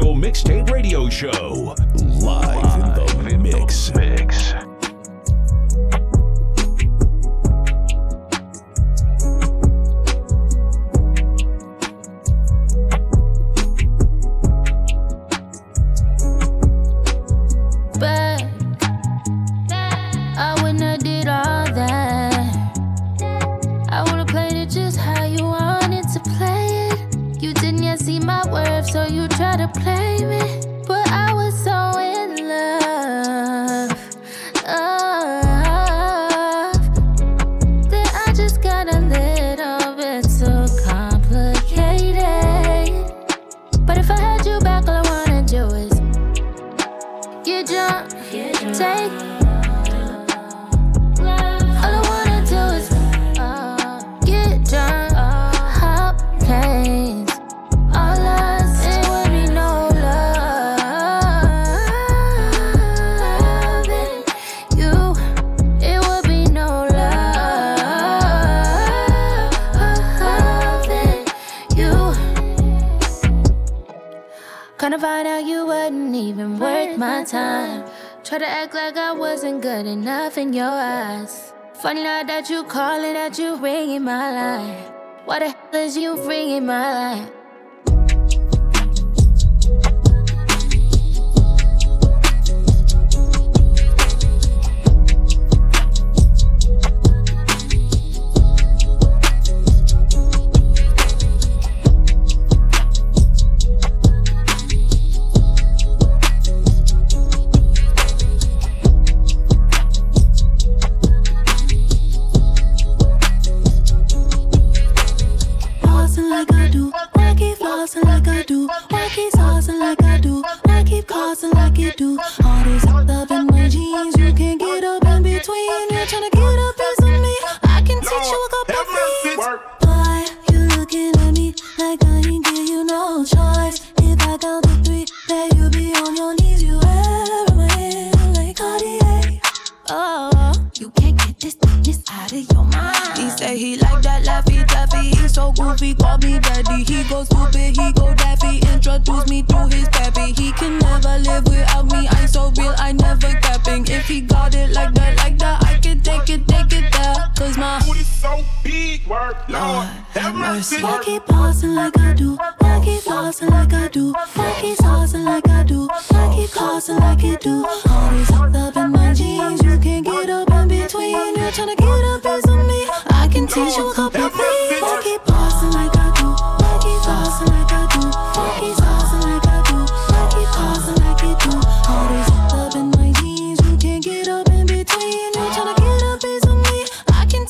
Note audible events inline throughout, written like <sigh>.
Mixtape Radio Show. Live, That you calling, that you ringing my line. Why the hell is you ringing my line?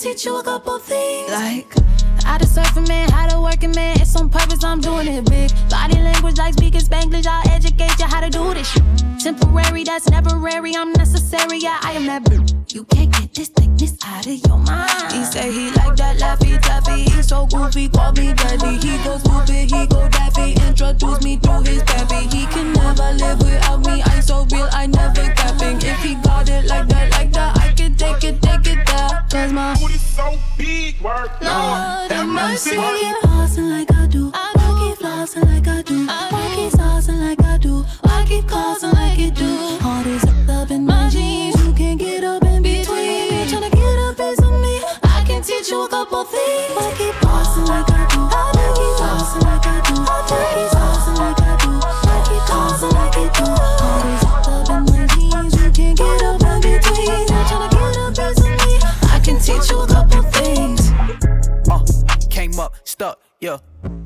Teach you a couple things. Like. To surf a man, how to work a man. It's on purpose, I'm doing it big. Body language like speaking Spanglish, I'll educate you how to do this shit. Temporary, that's temporary, I'm necessary, yeah, I am that. You can't get this thickness out of your mind. He say he like that laffy taffy. He so goofy, call me daddy. He go stupid, he go daffy. Introduce me to his pappy. He can never live without me. I'm so real, I never capping. If he got it like that, like that, I can take it, take it there. Cause my Booty so big, work, Lord, have mercy. I keep flossing like I do. I keep flossing like I do. I keep saucing like I do. I keep causing like you do. All this up in my jeans, you can't get up in between. You're tryna get a piece of me. I can teach you a couple things. I keep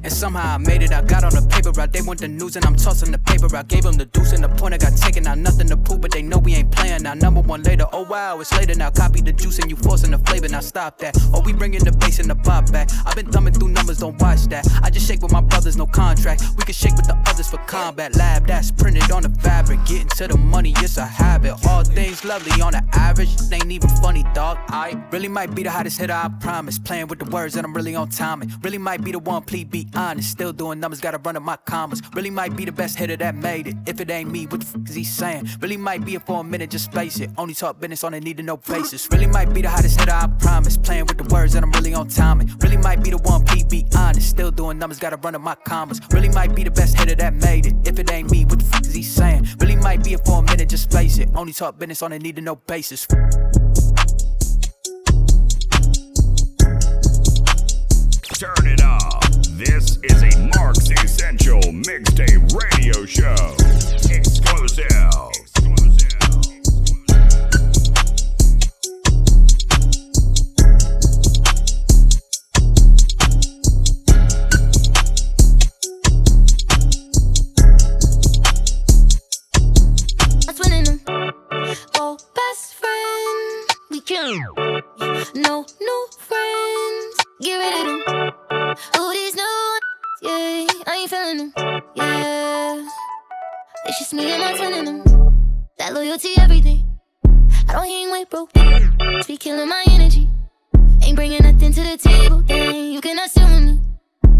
And somehow I made it. I got on the paper route. They want the news and I'm tossing the paper. I gave them the deuce and the point I got taken out. Nothing to prove, but they know we ain't playing now. Number one later. Oh wow, it's later now. Copy the juice and you forcing the flavor. Now stop that. Oh, we bringing the bass and the pop back. I've been thumbing through numbers, don't watch that. I just shake with my brothers, no contract. We can shake with the others for combat. Lab that's printed on the fabric. Getting to the money, it's a habit. All things lovely on the average. It ain't even funny, dog. I really might be the hottest hitter, I promise. Playing with the words and I'm really on timing. Really might be the one, please be honest. Still doing numbers, gotta run up my commas. Really might be the best hitter that made it. If it ain't me, what the fuck is he saying? Really might be it for a minute, just face it. Only talk business on a need to know basis. Really might be the hottest hitter, I promise. Playing with the words and I'm really on timing. Really might be the one P, be honest. Still doing numbers, gotta run up my commas. Really might be the best hitter that made it. If it ain't me, what the fuck is he saying? Really might be it for a minute, just face it. Only talk business on a need to know basis. Is a Mark's Essential Mixtape Radio Show. Exclusive. That's winning. Oh, best friend, we me and my twin in them. That loyalty, everything. I don't hang with broke. Be killing my energy. Ain't bringing nothing to the table. Then you sit with me.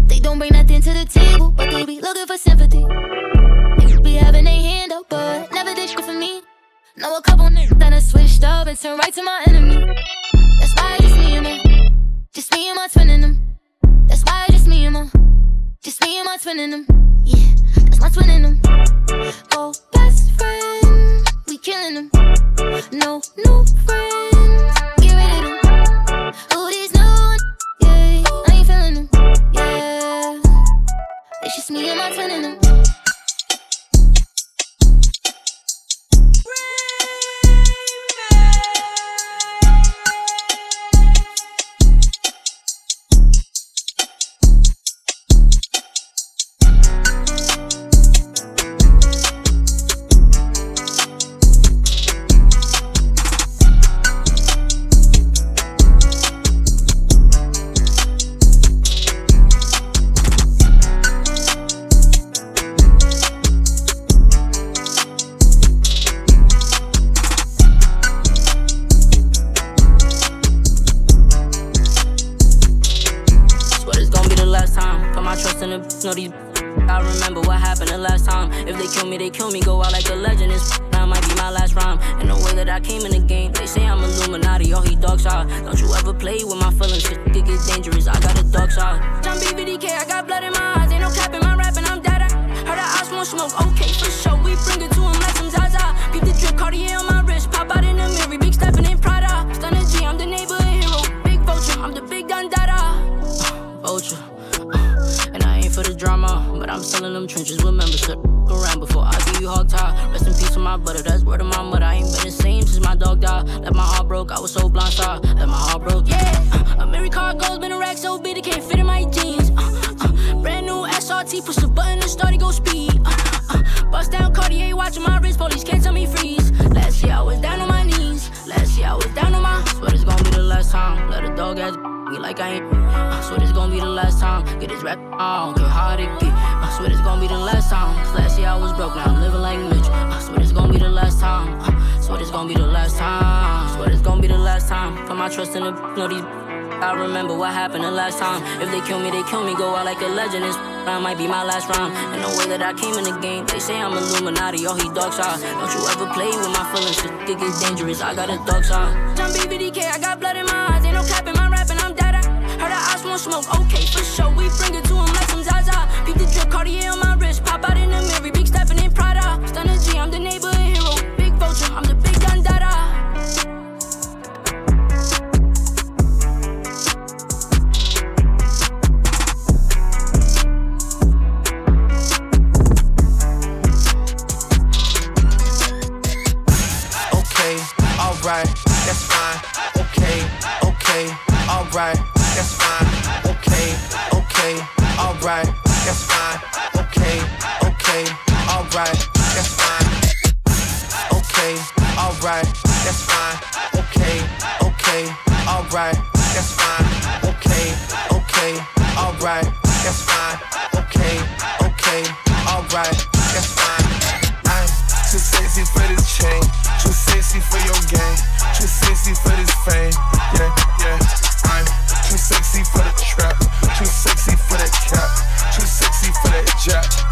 They don't bring nothing to the table, but they be looking for sympathy. They be having a hand up, but never did shit for me. Know a couple niggas that have switched up and turned right to my enemy. That's why just me and them. Just me and my twin in them. That's why just me and my. Just me and my twin in them. Just me and my twin in them. Let a dog ass me like I ain't. I swear this gon' be the last time. Get this rap, I don't care how it get. I swear this gon' be the last time. last year I was broke, now I'm living like Mitch. I swear this gon' be the last time. I swear this gon' be the last time. I Swear this gon' be the last time. Put my trust in the know these. I remember what happened the last time. If they kill me, they kill me. Go out like a legend. This round might be my last rhyme. And the way that I came in the game, they say I'm Illuminati. Oh, he dog side. Don't you ever play with my feelings? It gets dangerous. I got a dog side. John BBDK, I got blood in smoke. Okay, for sure. We bring it to him like some Zaza. Beat the drip, Cartier on my Yeah.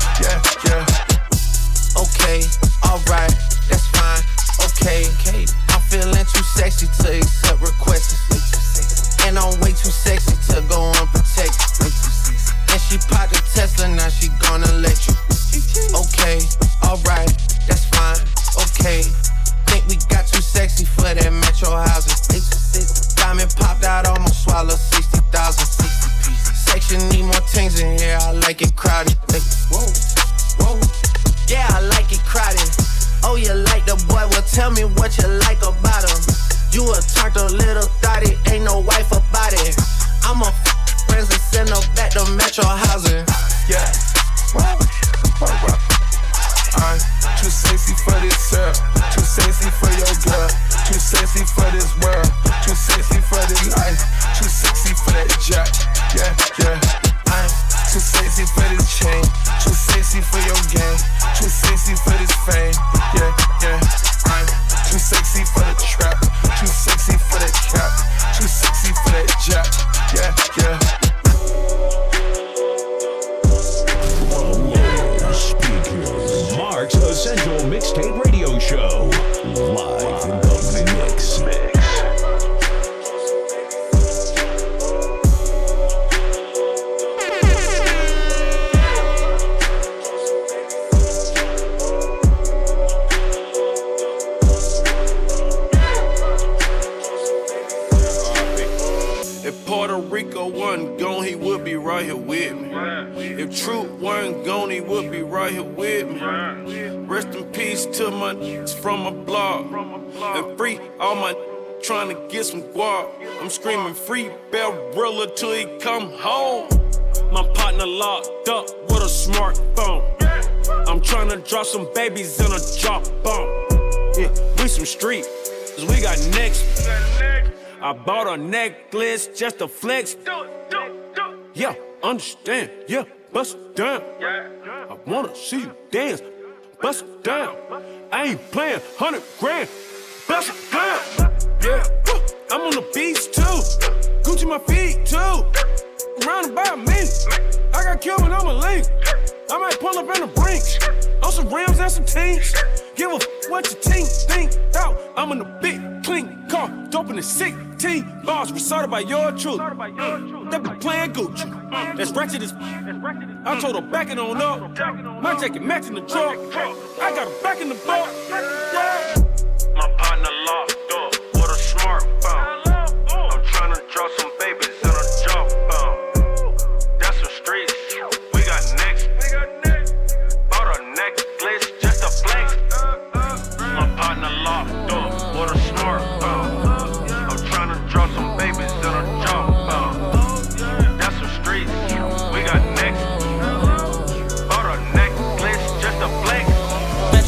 If Puerto Rico wasn't gone, he would be right here with me. If Truth wasn't gone, he would be right here with me. Rest in peace to my n***s from my blog. And free all my n- trying to get some guap. I'm screaming free Barilla till he come home. My partner locked up with a smartphone. I'm trying to drop some babies in a drop bomb. Yeah, we some street, cause we got next. I bought a necklace just to flex. Yeah, understand. Yeah, bust down. I wanna see you dance. Bust down. I ain't playing hundred grand. Bust down. Yeah, I'm on the beach too. Gucci my feet too. Round about me. I got when I'm a link. I might pull up in the brink. On some rims and some teams. Give a f- what your team think. Out, I'm in a big clean car. Dope in the 16 bars. Recited by your truth. They be playing Gucci. That's ratchet as I told her back it on up. My jacket matching the truck. I got her back in the bar. Yeah. My partner locked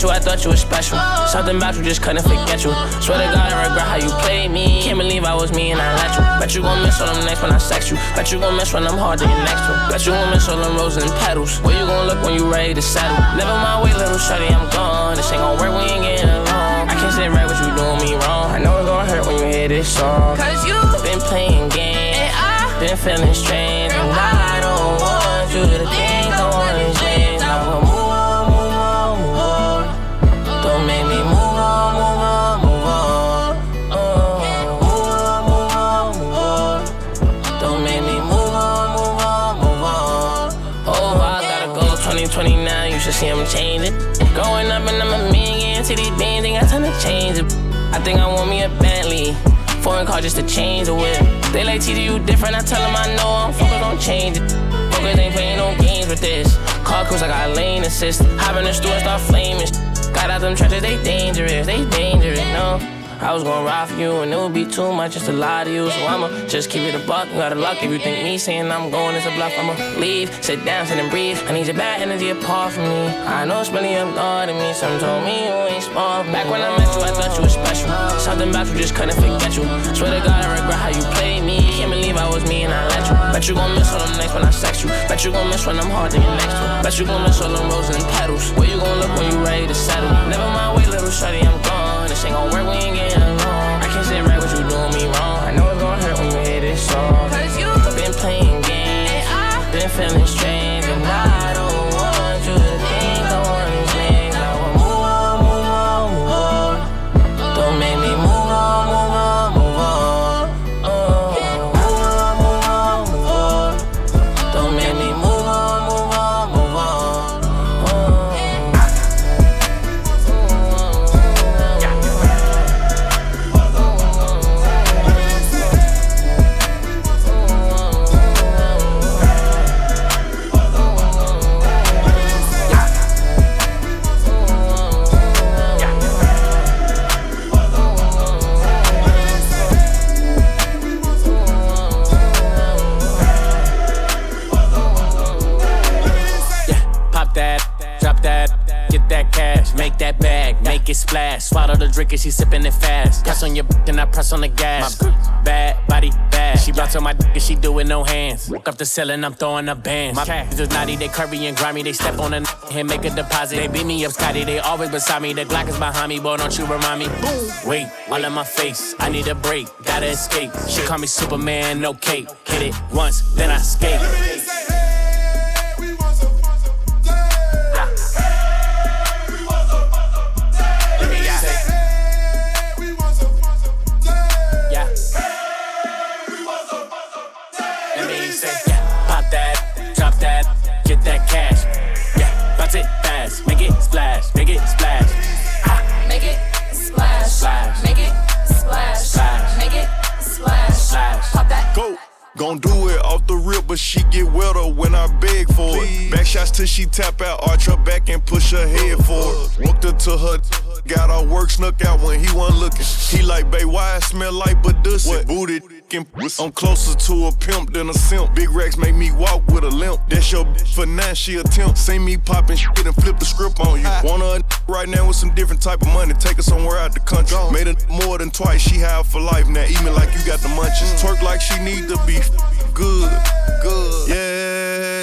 you, I thought you was special. Something about you just couldn't forget you. Swear to God, I regret how you played me. Can't believe I was me and I let you. Bet you gon' miss all them nights when I sex you. Bet you gon' miss when I'm hard to get next to. Bet you gon' miss all them roses and petals. Where you gon' look when you ready to settle? Never mind, wait, little shorty, I'm gone. This ain't gon' work, we ain't getting along. I can't say right, but you doing me wrong. I know it's gon' hurt when you hear this song. Cause you been playing games. And I been feeling strange. And I don't want you to think see I'm changing. Growing up and I'm a million, see these bands ain't got time to change it. I think I want me a Bentley. Foreign car just to change the whip. They like TD, you different. I tell them I know I'm focused on change it. Focus ain't playing no games with this. Car cruise, I got lane assist. Hop in the store, start flaming. Got out them trenches, they dangerous, they dangerous, no. I was gonna ride for you and it would be too much just to lie to you. So I'ma just keep it a buck. You gotta luck if you think me saying I'm going is a bluff. I'ma leave, sit down, sit and breathe. I need your bad energy apart from me. I know it's really up to me. Some told me you ain't smart. Back when I met you, I thought you was special. Something about you just couldn't forget you. Swear to God, I regret how you played me. Can't believe I was me and I let you. Bet you gon' miss all them nights when I sex you. Bet you gon' miss when I'm hard to get next to. Bet you gon' miss all them roses and petals. Where you gon' look when you ready to settle? Never mind, wait, little shorty, I'm gone. This ain't gon' work, we ain't getting along. I can't sit right, but you doing me wrong. I know it's gon' hurt when you hear this song. Cause you been playing games, been feeling strange, it, she sipping it fast. Press on your then I press on the gas. My bad body bad. She bounce on my dick and she do it no hands. Walk up the ceiling, I'm throwing up bands. My cash is naughty, they curvy and grimy. They step on a and make a deposit. They beat me up, Scotty. They always beside me. The Glock is behind me, boy. Don't you remind me? Boom. Wait, all in my face. I need a break, gotta escape. She call me Superman, no cape. Hit it once, then I skate. Gon' do it off the rip, but she get wetter when I beg for it. Back shots till she tap out, arch her back and push her head forward. Walked her to her Got our work snuck out when he wasn't looking. He like, babe, why I smell like Badussy? What? Booted. I'm closer to a pimp than a simp. Big racks make me walk with a limp. That's your for she attempt. See me popping shit and flip the script on you. Ah. Want her right now with some different type of money. Take her somewhere out the country. Made it more than twice. She have for life now. Eat me like you got the munchies. Mm. Twerk like she need to be good. Good. Yeah,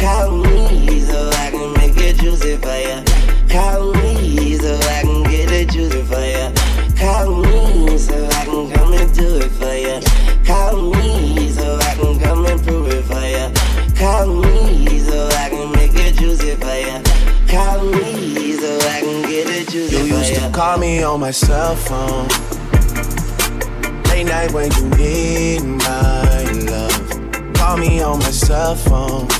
call me so I can make it juicy for ya. Call me so I can get it juicy for ya. Call me so I can come and do it for ya. Call me so I can come and prove it for ya. Call me so I can make it juicy for ya. Call me so I can get it juicy you for ya. You used to call me on my cell phone. Late night when you need my love. Call me on my cell phone.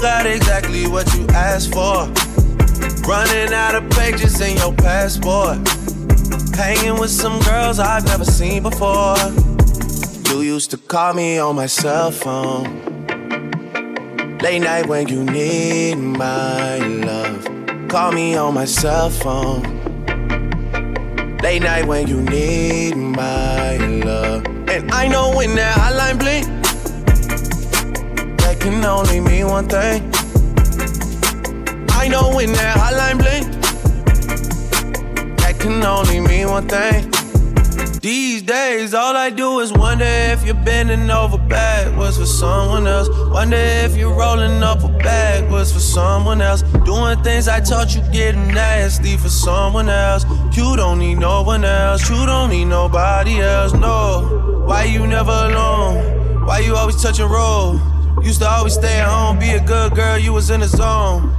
got exactly what you asked for. Running out of pages in your passport. Hanging with some girls I've never seen before. You used to call me on my cell phone. Late night when you need my love. Call me on my cell phone. Late night when you need my love. And I know when that hotline bling, can only mean one thing. I know when that hotline bling, that can only mean one thing. These days, all I do is wonder if you're bending over backwards for someone else. Wonder if you're rolling up a backwards for someone else. Doing things I taught you getting nasty for someone else. You don't need no one else. You don't need nobody else. No. Why you never alone? Why you always touch a roll? Used to always stay at home, be a good girl. You was in the zone.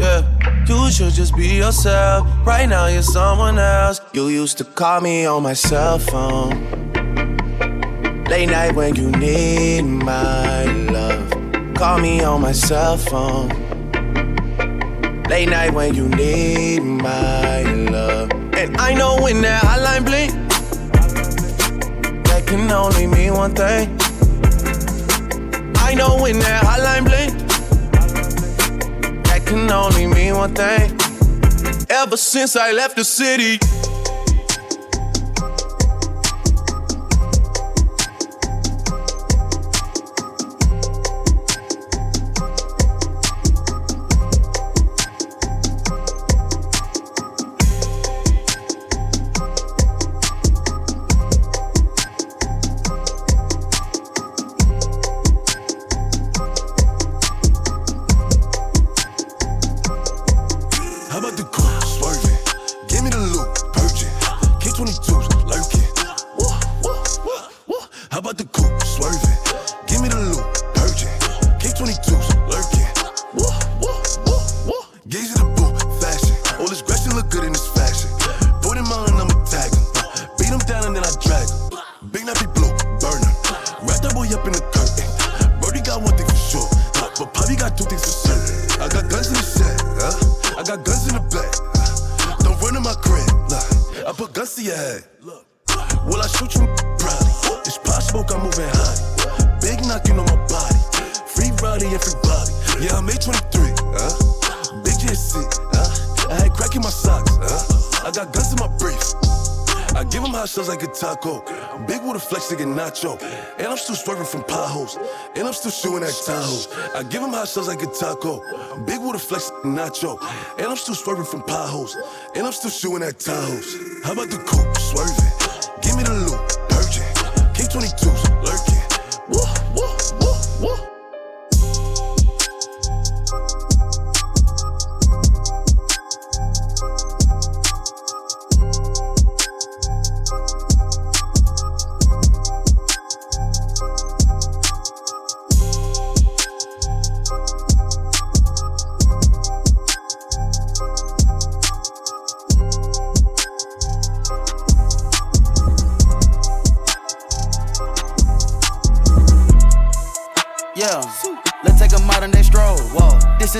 Yeah. You should just be yourself. Right now, you're someone else. You used to call me on my cell phone. Late night when you need my love. Call me on my cell phone. Late night when you need my love. And I know when that hotline bling, that can only mean one thing. I know when that hotline bling, that can only mean one thing. Ever since I left the city. Nacho. And I'm still swerving from potholes. And I'm still shooting at Tahoes. I give him hot shots like a taco. Big with a flex nacho. And I'm still swerving from potholes. And I'm still shooting at Tahoes. How about the coupe swerving? Give me the loop,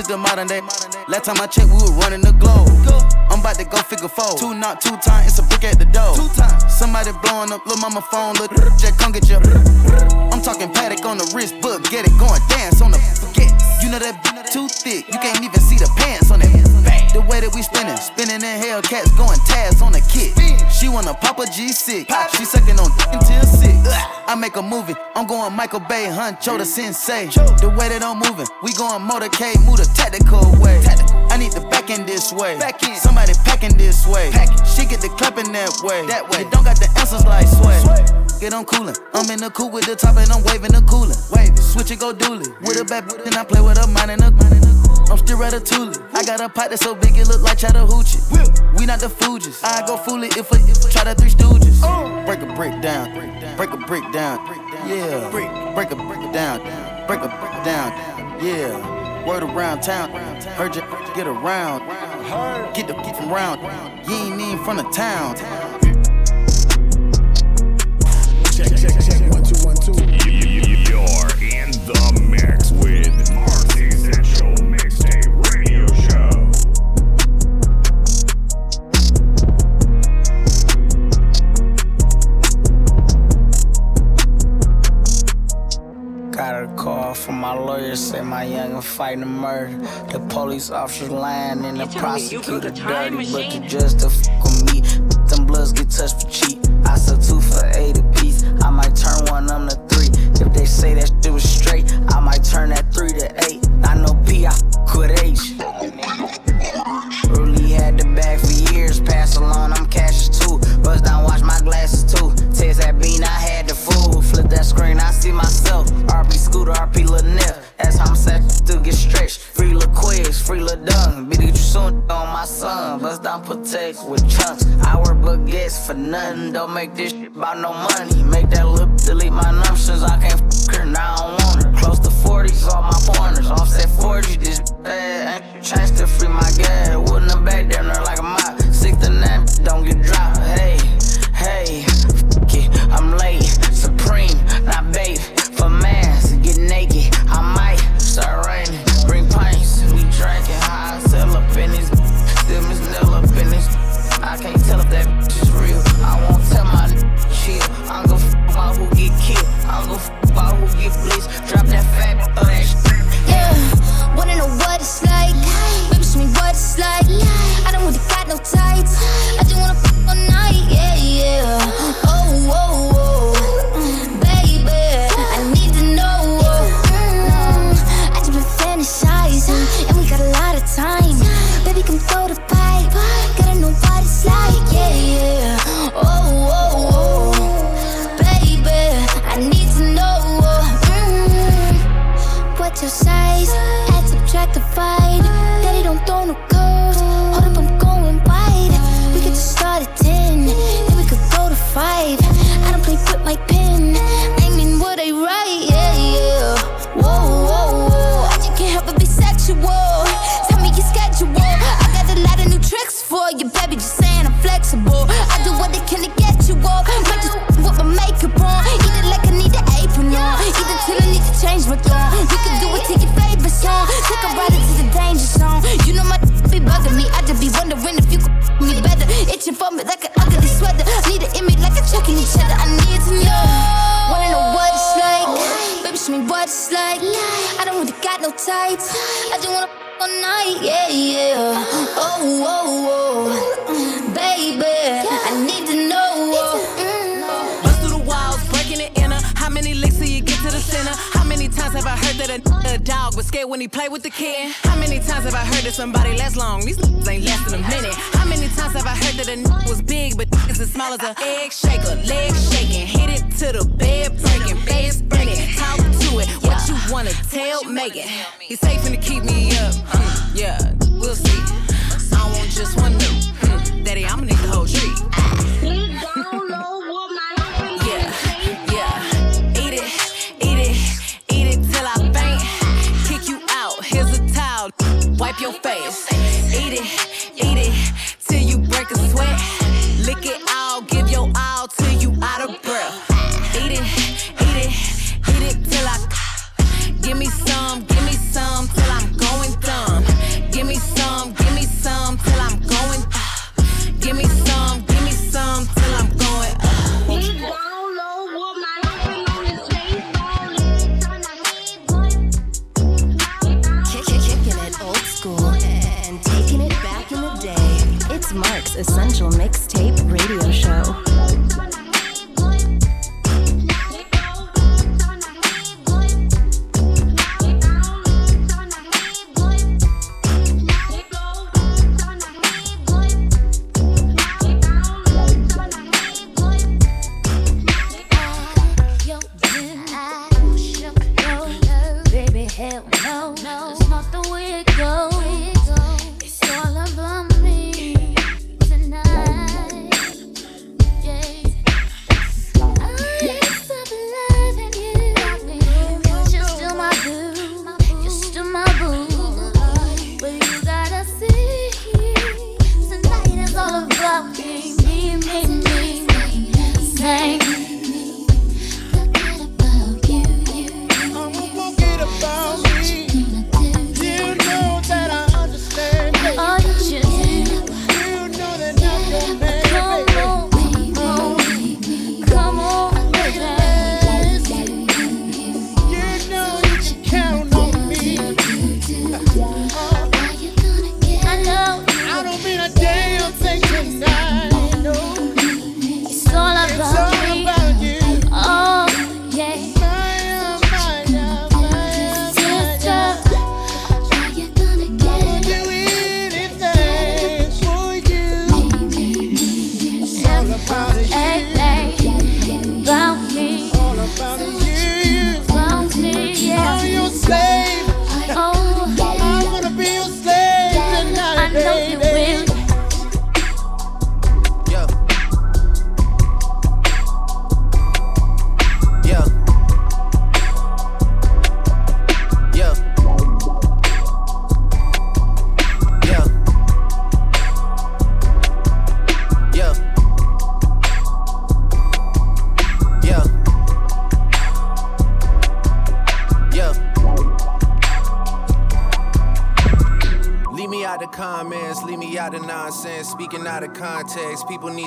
the modern day. Last time I checked, we were running the globe. I'm about to go figure four. Two not two time, it's a brick at the door. Two times. Somebody blowing up, little mama phone, look, just come get your. I'm talking Patek on the wrist, book, get it going, dance on the forget. You know that too thick, you can't even see the pants on that. The way that we spinning, spinning in Hellcats, going tabs on the kit. She wanna pop a G6, she sucking on until six. I make a movie, I'm going Michael Bay, Huncho the sensei. The way that I'm moving, we going motorcade, move the tactical way. I need the back end this way. Somebody packing this way. She get the clapping that way. That way. You don't got the answers like sway. Get on coolin'. I'm in the cool with the top and I'm waving the coolin'. Wave. Switch it, go dually. With a bad and I play with a mine and a I'm still at a ratatouille. I got a pipe that's so big it look like Chattahoochee. We not the Fugees. I go fool it if I, if try the three stooges. Break a brick down. Break a brick down. Yeah. Break a brick down. Break a brick down. Yeah. Word around town. Heard you get around. Get the get from round. You ain't even from the town. Check, check, check. One, two, one, two. You're in the mix with Mark's Essential Mixtape Radio Show. Got a call from my lawyer, say my youngin' fighting a murder. The police officers lying and the prosecutor dirty, but the judge to fuck with me. Them bloods get touched for cheap. don't make this shit about no money. Make that lip delete my numptions, I can't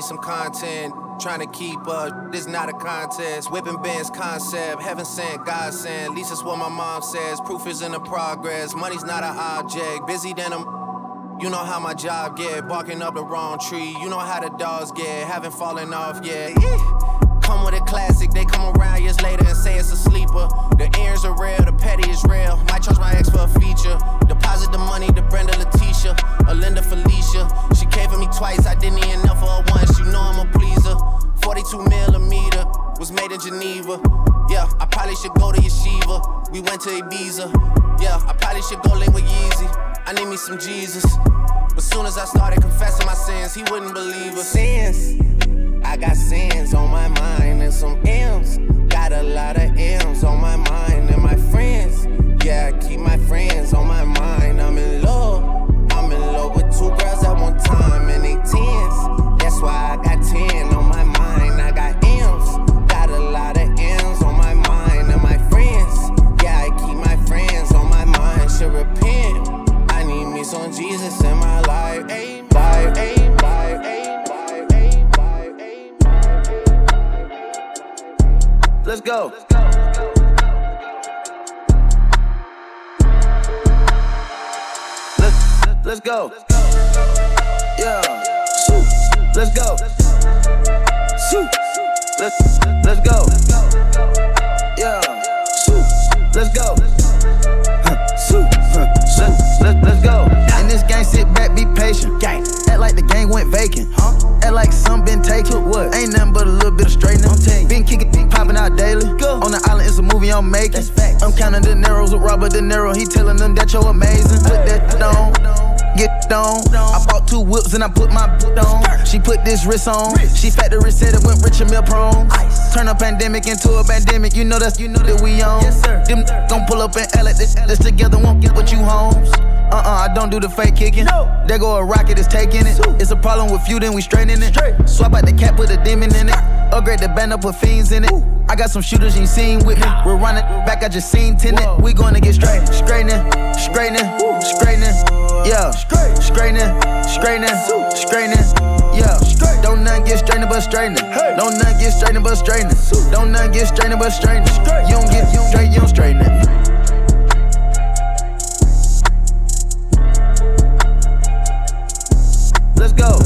need some content. Trying to keep up, this not a contest. Whipping bands concept, heaven sent, God sent. At least that's what my mom says. Proof is in the progress. Money's not an object. Busy than a you know how my job get, barking up the wrong tree. You know how the dogs get, haven't fallen off yet. Come with a classic, they come around and I put my boot on. She put this wrist on. She factory said it went rich and meal prone. Turn a pandemic into a pandemic. You know that's you know that we on. Yes, sir. Them gon' pull up and L at this, this together. Won't get what you homes. Uh uh, I don't do the fake kicking. No. There go a rocket, is taking it. It's a problem with you, then we straightening it. Swap out the cap, put a demon in it. Upgrade the band up, put fiends in it. I got some shooters you seen with me. We're running back, I just seen tenant. We gonna get straight, straightening, straightening, straightening. Yeah, straightening, straightening, straightening. Yeah, don't nothing get straightening but straightening. Don't nothing get straightening but straightening. Don't nothing get straightening but straightening. You don't get straight, you don't straighten it. Let's go.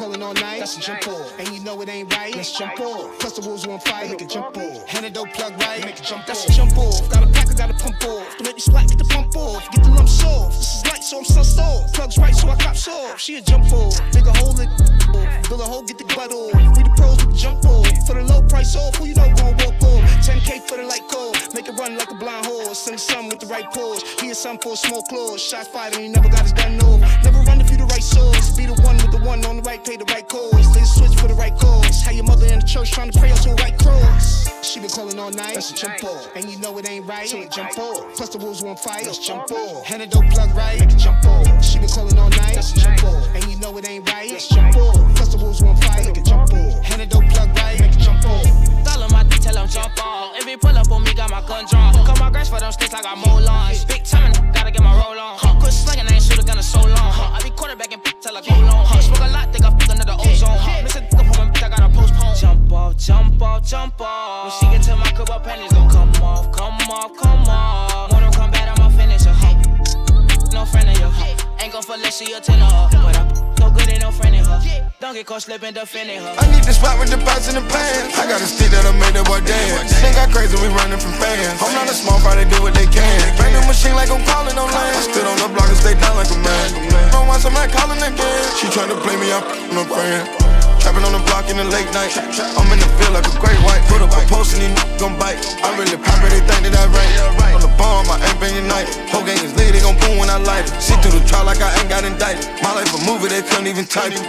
Calling all night. Let's jump off. And you know it ain't right. Let's jump off. Plus the rules won't fight. Make it jump off. Antidote plug right. Make it jump off. That's a jump off. Got a pack, I got a pump off. To make me splat, get the pump off. Get the lumps off. This is light, so I'm sussed off. Plugs right, so I cops off. She a jump off. Make a hole in off. Build a hole, get the butt off. We the pros with the jump off. For the low price off, who you know gon' walk off? 10K for the light call. Make it run like a blind horse. Send some with the right pause. He a some for a small clause. Shots fired and he never got his gun off. Never run if you the right source. Be the one with the one on the right, pay the right cause. They switch for the right cause. How your mother in the church trying to pray out to a white cross. She been calling all night. Let's jump off. And you know it ain't right. So it jump off. Plus the rules won't fight. Let's jump off. Antidote plug right. Make it jump off. She been calling all night. Let's jump off. And you know it ain't right. Let's jump off. Plus the rules won't fight. Make it jump off. Antidote plug right. Make it jump off. Tell him I tell him jump off. If he pull up on me, got my gun drawn. Cut my grass for them sticks, I got more lawns. Big time, gotta get my roll on. Quit slinging, I ain't shoot a gun in so long. Huh. I be quarterbacking till I go long. Huh. Smoke a lot, think I fuck the ozone. Huh. Miss a dick up on I gotta postpone. Jump off, jump off, jump off. When she get to my crib, her panties gon' come off, come off, come off. Ain't gon' fuck she a tenner. Huh. But I no good, ain't no friend in her. Don't get caught slipping, defending her. I need the spot with the pots in the pants. I got a stick that'll make that boy dance. Think I crazy, we running from fans. I'm not a small fry, they do what they can. Bring the machine like I'm calling on land. I stood on the block and stay down like a man. Don't want some calling again. She tryna play me up, no friend. Trapping on the block in the late night. I'm in the field like a great white. Put up a post and these gon' bite. I really pop it, they think that I rank. On the bomb, I ain't been night. Whole gang is lit, they gon' boom when I light it. See through the trial like I ain't got indicted. My life a movie, they couldn't even type it.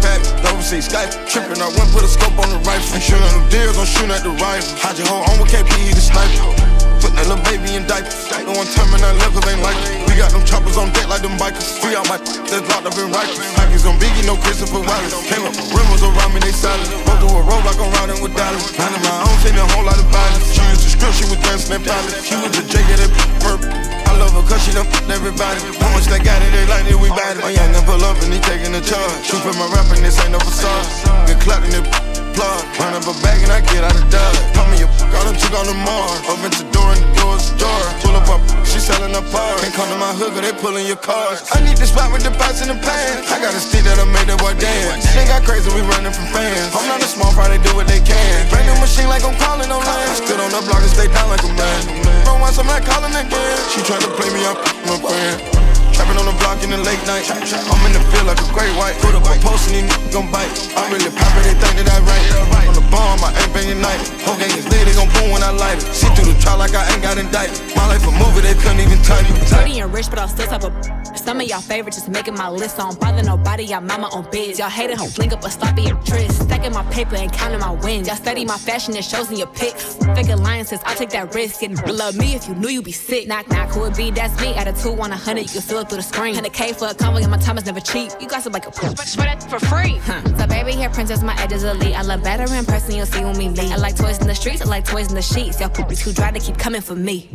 Pack, overseas Skype, trippin', I went put a scope on the rifle. Ain't sure them deals, I'm shooting at the rifle. Hide your hoe on with KP, he the sniper. Put that little baby in diapers. No one me that levels ain't like it. We got them choppers on deck like them bikers. Free out my that's locked up in Rikers. Pockets on Biggie, no Christopher Wallace. Came up, rimmers around me, they silent. Go through a road like I'm riding with Dallas. Minding my own, seen a whole lot of violence. She used to script, she was dancing in palace. She was a J, yeah, that purple. I love her cause she done everybody. How much they got it, oh, they like it, we bad it. My young and pull up and he taking the charge. Shoot for my rapping, this ain't no facade. Get clapped in the plug. Run up a bag and I get out of dub. Call me a got a chick on the Mars. Open the door and the door's ajar. Pull up up, she selling a par. Can't come to my hood, they pulling your cars. I need the spot with the pots in the pan. I got a stick that I made that boy dance. They got crazy, we running from fans. I'm not a small fry, they do what they can. Brand new machine like I'm calling on land. Stood on the block and stay down like a man. Bro, once I'm not calling again. She tried to play me up, my friend. Trapping on the block in the late night. I'm in the field like a great white. Put up a post and these gon' bite. I'm really pop it, they think that I right. On the bomb, I ain't banging night. Whole gang is lit, they gon' boom when I light it. See through the trial like I ain't got indicted. My life a movie, they couldn't even type it. Pretty and rich, but I'll still type of. Some of y'all favorites just making my list. I don't bother nobody, y'all mama on bids. Y'all hate it, link up a sloppy and tryst. Stacking my paper and counting my wins. Y'all study my fashion and shows in your pics. Fake alliances, I'll take that risk. And love me if you knew you would be sick. Knock, knock, who it be? That's me. At a two, one, a hundred, you can it through the screen. 100K for a convo, and my time is never cheap. You got some like a for that for free. Huh. So baby, here princess, my edges elite. I love better in person, you'll see when we meet. I like toys in the streets, I like toys in the sheets. Y'all poopies too dry to keep coming for me.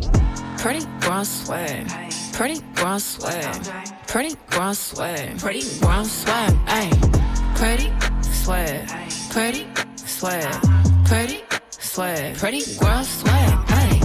Pretty brown swag, pretty brown swag, pretty brown swag, pretty brown swag, ayy. Pretty swag, pretty swag, pretty swag, pretty brown swag, ayy.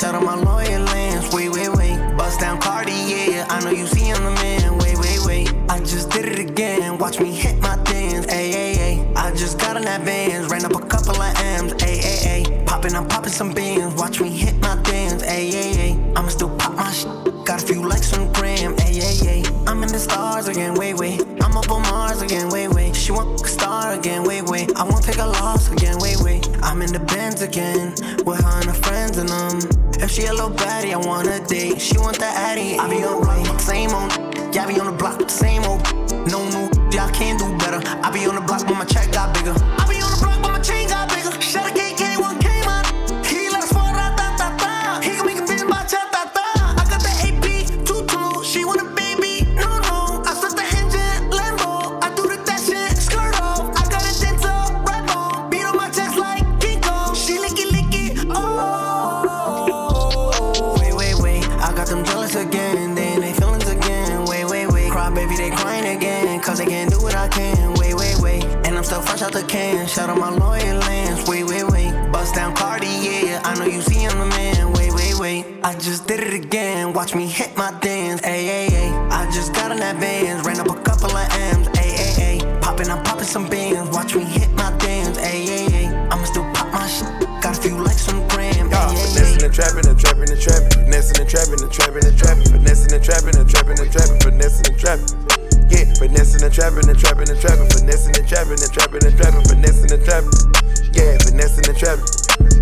Shout out my lawyer lands, wait, wait, wait. Bust down Cartier, I know you see I'm the man, wait, wait, wait. I just did it again, watch me hit my things. ayy, ayy, ayy. I just got an advance. Ran up a couple of M's, ayy, ayy, ayy. Poppin', I'm poppin' some beans, watch me hit my things. ayy, ayy, ayy. I'ma still pop my sh. Got a few likes on gram, ayy, ayy, ayy. I'm in the stars again, wait, wait. I'm up on Mars again, wait, wait. She want a star again, wait, wait. I won't take a loss again, wait, wait. I'm in the bands again, with her and her friends and them she a little baddie, I wanna date. She want that addy, I be on way. Same on, yeah, I be on the block same old. No new, y'all can do better. I be on the block when my check got bigger. Shout out my loyal lands. Wait, wait, wait. Bust down Cartier. I know you see I'm the man. Wait, wait, wait. I just did it again. Watch me hit my dance. Ay, ay, ay. I just got in that bands. Ran up a couple of M's. Ay, ay, ay. Popping, I'm popping some bands. Watch me hit my dance. Ay, ay, ay. I'ma still pop my shit. Got a few likes on the gram. Ay, ay, ay. And trapping and trapping and trapping. Finessing and trapping and trapping and trapping. Finessing and trapping and trapping and trapping. Finessing and trapping. Yeah, finessing and trapping and trapping and trapping. Finessing and trapping and trapping and trapping. Finessing and trapping. Yeah, finessing and trapping.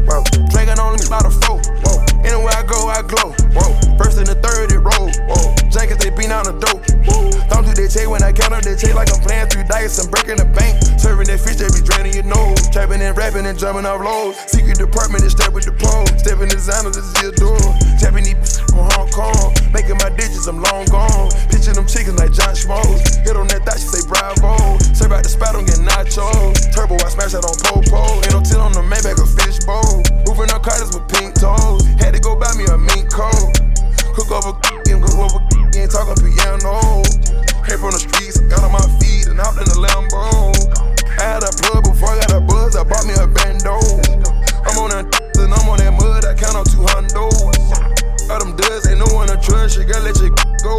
Whoa, Dragon only about a four. Whoa, anywhere I go, I glow. Whoa, first and the third it roll. Whoa, Jackets they beat on the dope. Woo. Don't do that check when I count up that check like I'm playing through dice. I'm breaking the bank. Serving that fish they be draining your nose. Trapping and rapping and jumping off lows. Secret department is step with the pro. Stepping designer, this is your door. Tapping these from Hong Kong. Making my digits, I'm long gone. Pitching them chickens like John Schmoes. Hit on that thought, she say bravo. Serve out the spot, don't get nachos. Turbo, I smash that on pole. Ain't no till on the Maybach, a fish bowl. Moving on Carters with pink toes. Had to go buy me a mink coat. Cook over <laughs> and cook over ain't talking piano. Came from the streets, got on my feet and hopped in the Lambo. I had a plug before I got a buzz, I bought me a bando. I'm on that <laughs> and I'm on that mud, I count on two hundos. All them duds ain't no one to trust, you gotta let your <laughs> go.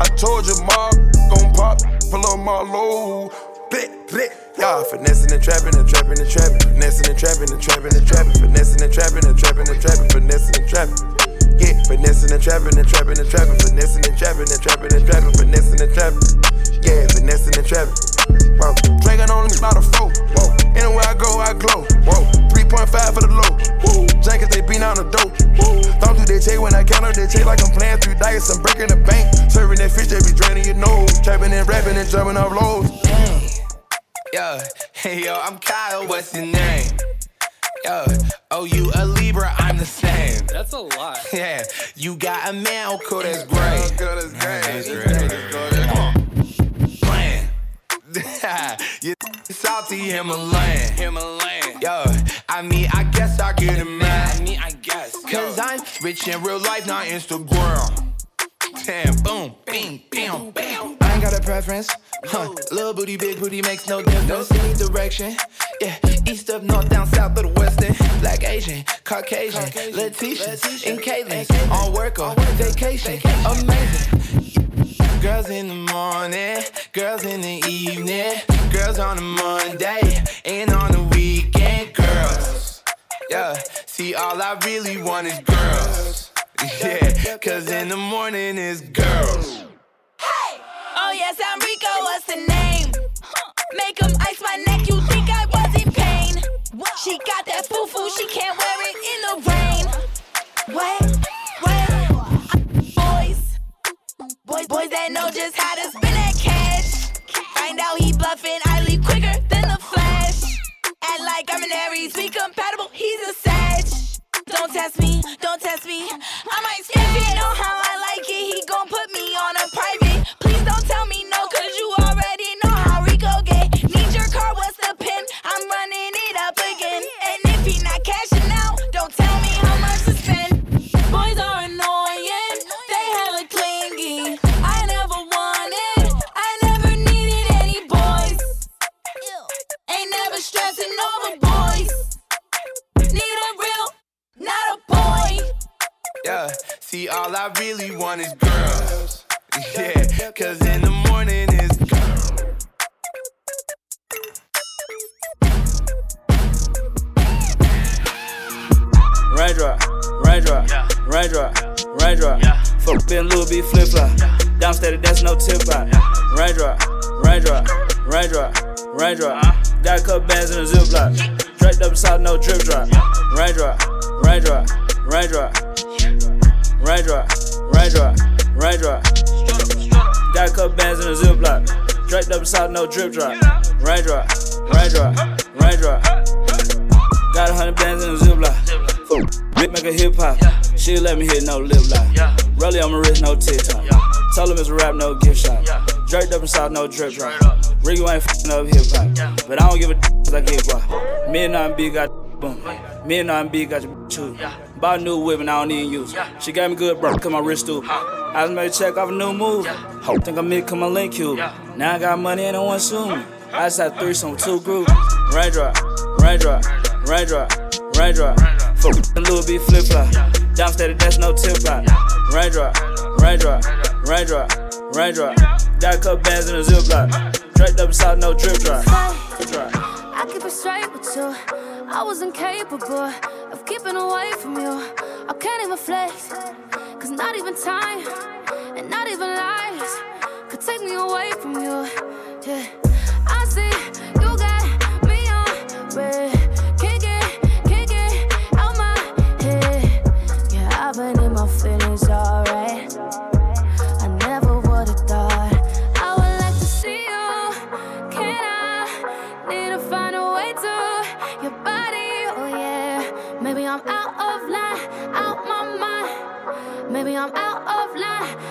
I told you, ma, gon' pop, pull up my low. Blick, blick. Y'all finessing and trapping and trapping and trapping, finessing and trapping and trapping and trapping, finessing and trapping and trapping and trapping, finessing and trapping. Yeah, finessing and trapping and trapping and trapping, finessing and trapping and trapping and trapping, finessing and trapping. Yeah, finessing and trapping. Whoa, Dragon only about a four. Whoa, anywhere I go, I glow. Whoa, 3.5 for the low. Woo, Jackets they beat on the dope. Woo, don't do check when I count up that check like I'm playing through dice. I'm breaking the bank, serving that fish they be draining your nose, trapping and rapping and jumping off lows. Yo, hey <laughs> yo, I'm Kyle. What's your name? Yo, oh you a Libra? I'm the same. That's a lot. <laughs> Yeah, you got a man, cool, that's great. Good, that's great. That's great. Come. Playing. <laughs> you salty Himalayan. Himalayan. Yo, I mean, I guess I get it mad. I mean, I guess. Cause I'm rich in real life, not Instagram. Damn, boom, bing, bam, bam. I ain't got a preference. Huh. Little booty, big booty makes no difference. Any direction. Yeah, east of north, down south of the western. Black Asian, Caucasian, Letitia, and Caitlin. On work or vacation. Amazing. Girls in the morning, girls in the evening, girls on a Monday, and on the weekend, girls. Yeah, see, all I really want is girls. <laughs> Yeah, cause in the morning is girls. Hey! Oh yes, I'm Rico, what's the name? Make him ice my neck, you think I was in pain. She got that foo-foo, she can't wear it in the rain. What? What? Boys, boys, boys that know just how to spin that cash. Find out he bluffing, I leave quicker than the flash. Act like I'm an Aries, we compatible, he's a Sag. Don't test me, don't test me. I might skip it on how I like it. He gon' put me on really want is girls. Yeah, cause in the morning is girls. Raindrop, raindrop, raindrop, raindrop. Fuck Ben Louis V flip flop. Downstairs, that's no tip out. Raindrop, raindrop, raindrop, raindrop. Uh-huh. Got a couple bands in a ziplock. Draped up inside, no drip drop. Raindrop, raindrop, raindrop, raindrop, raindrop, raindrop. Got a couple bands in a ziplock. Draped up inside, no drip drop. Raindrop, raindrop, raindrop. Got a hundred bands in a ziplock. Fuck, make a hip hop. She let me hit no lip lock. Rollie on my wrist, no TikTok. Told him it's a rap, no gift shop. Draped up inside, no drip drop. Ricky ain't fucking up hip hop. But I don't give a d- cause I get guap. Me and R&B got boom. Me and R&B got your too. Bought a new whip and I don't even use. it. She gave me good bro, cause my wrist stupid. I just made a check off a new move. Hope think I'm me, come my link you. Now I got money and I want soon. I just had threesome with two groups. Raindrop, raindrop, raindrop, raindrop. Fuck a little bit flip flop. Steady, that's no tip flop. Raindrop, raindrop, raindrop, raindrop. Got a couple bands in a ziplock. Draped up south, no drip drop. I keep it straight with you. I was incapable of keeping away from you. I can't even flex, cause not even time and not even lies could take me away from you. Yeah, I'm out of line,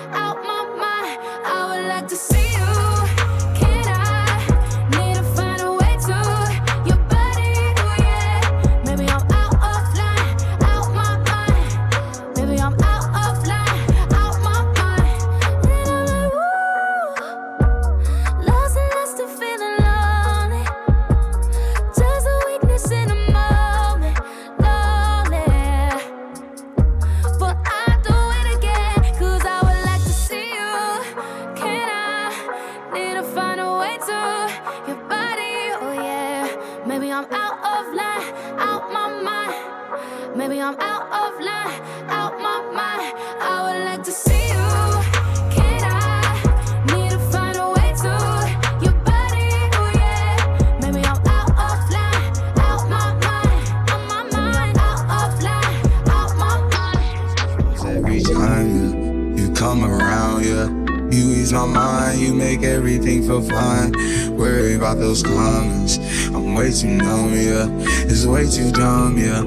make everything feel fine. Worry about those comments. I'm way too numb, yeah. It's way too dumb, yeah.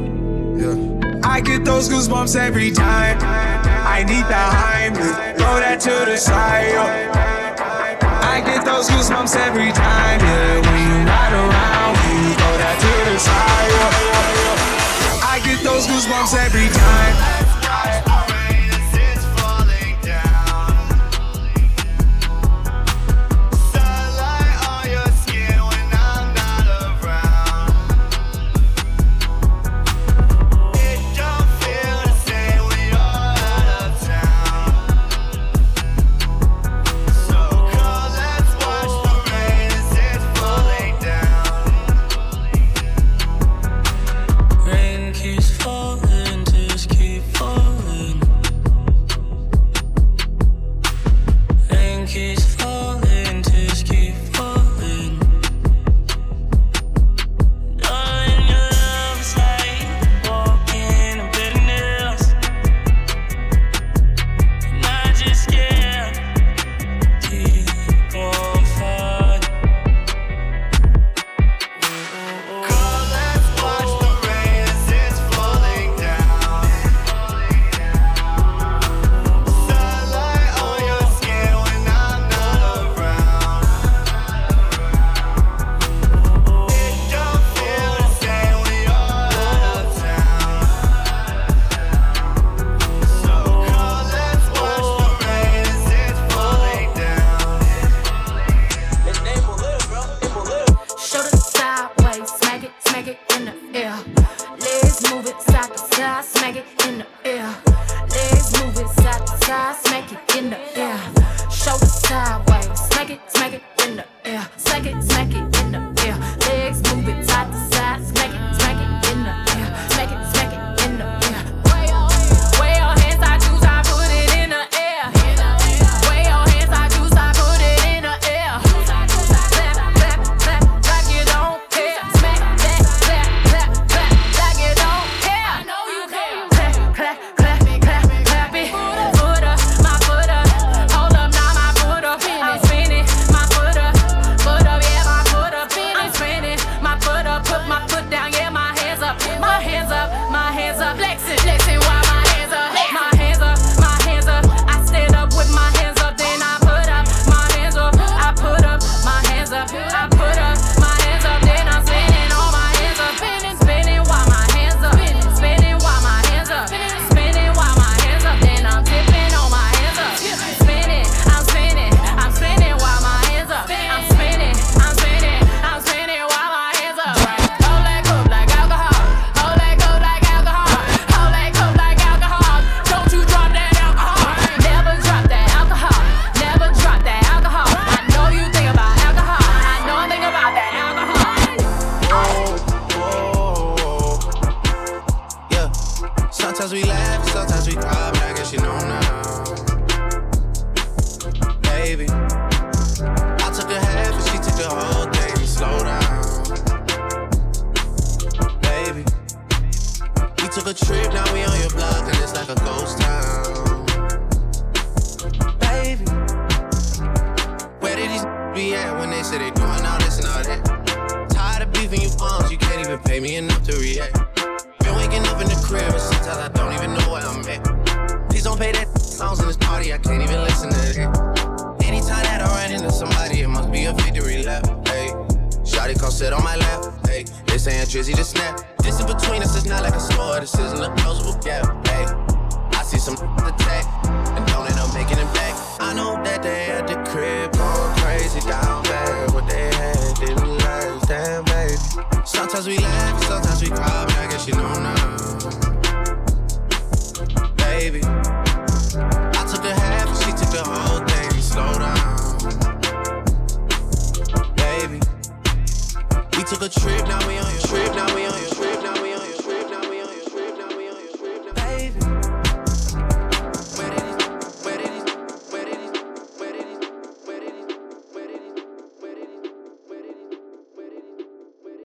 Yeah. I get those goosebumps every time. I need the Heimlich, throw that to the side. yo. I get those goosebumps every time, yeah. When you ride around, you throw that to the side. yo. I get those goosebumps every time.